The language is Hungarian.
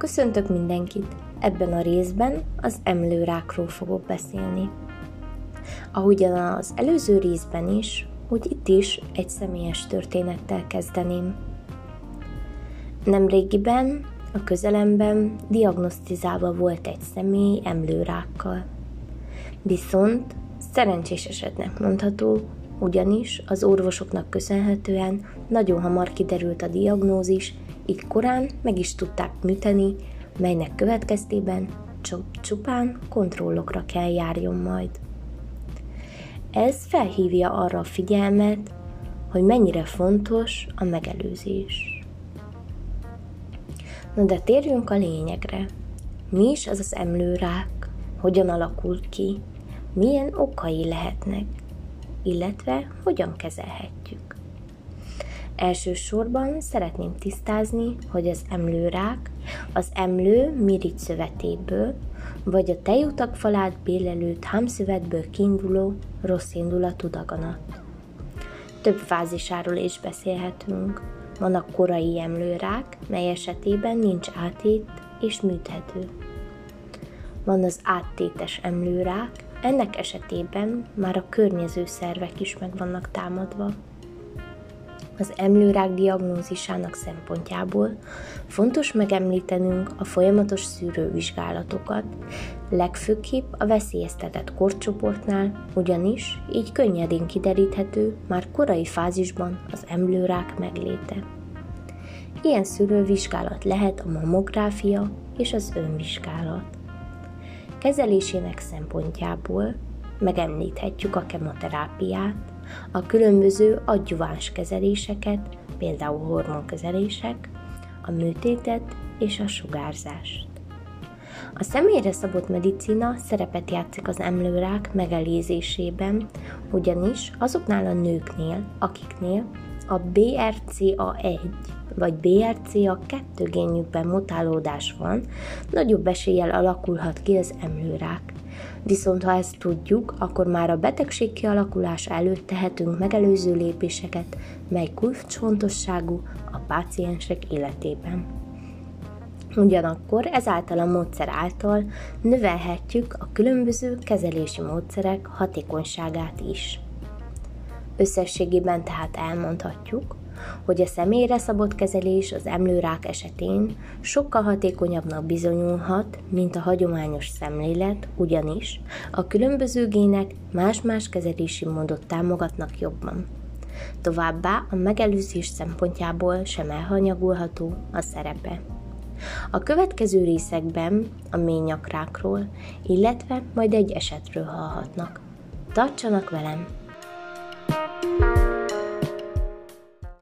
Köszöntök mindenkit! Ebben a részben az emlőrákról fogok beszélni. Ahogyan az előző részben is, úgy itt is egy személyes történettel kezdeném. Nemrégiben, a közelemben diagnosztizálva volt egy személy emlőrákkal. Viszont szerencsés esetnek mondható, ugyanis az orvosoknak köszönhetően nagyon hamar kiderült a diagnózis, így korán meg is tudták műteni, melynek következtében csupán kontrollokra kell járjon majd. Ez felhívja arra a figyelmet, hogy mennyire fontos a megelőzés. Na de térjünk a lényegre. Mi is az az emlőrák? Hogyan alakul ki? Milyen okai lehetnek? Illetve hogyan kezelhetjük? Elsősorban szeretném tisztázni, hogy az emlőrák az emlő mirigy szövetéből, vagy a tejutak falát bélelőt hámszövetből kiinduló rossz indulatú daganat. Több fázisáról is beszélhetünk. Van a korai emlőrák, mely esetében nincs átét és műthető. Van az áttétes emlőrák, ennek esetében már a környező szervek is meg vannak támadva az emlőrák diagnózisának szempontjából fontos megemlítenünk a folyamatos szűrővizsgálatokat, legfőképp a veszélyeztetett korcsoportnál, ugyanis így könnyedén kideríthető már korai fázisban az emlőrák megléte. Ilyen szűrővizsgálat lehet a mammográfia és az önvizsgálat. Kezelésének szempontjából megemlíthetjük a kemoterápiát, a különböző adjuváns kezeléseket, például hormonkezelések, a műtétet és a sugárzást. A személyre szabott medicina szerepet játszik az emlőrák megelőzésében, ugyanis azoknál a nőknél, akiknél a BRCA1 vagy BRCA2 génjükben mutálódás van, nagyobb eséllyel alakulhat ki az emlőrák. Viszont ha ezt tudjuk, akkor már a betegség kialakulás előtt tehetünk megelőző lépéseket, mely kulcsfontosságú a páciensek életében. Ugyanakkor ezáltal a módszer által növelhetjük a különböző kezelési módszerek hatékonyságát is. Összességében tehát elmondhatjuk, hogy a személyre szabott kezelés az emlőrák esetén sokkal hatékonyabbnak bizonyulhat, mint a hagyományos szemlélet, ugyanis a különböző gének más-más kezelési módot támogatnak jobban. Továbbá a megelőzés szempontjából sem elhanyagolható a szerepe. A következő részekben a ményakrákról, illetve majd egy esetről hallhatnak. Tartsanak velem!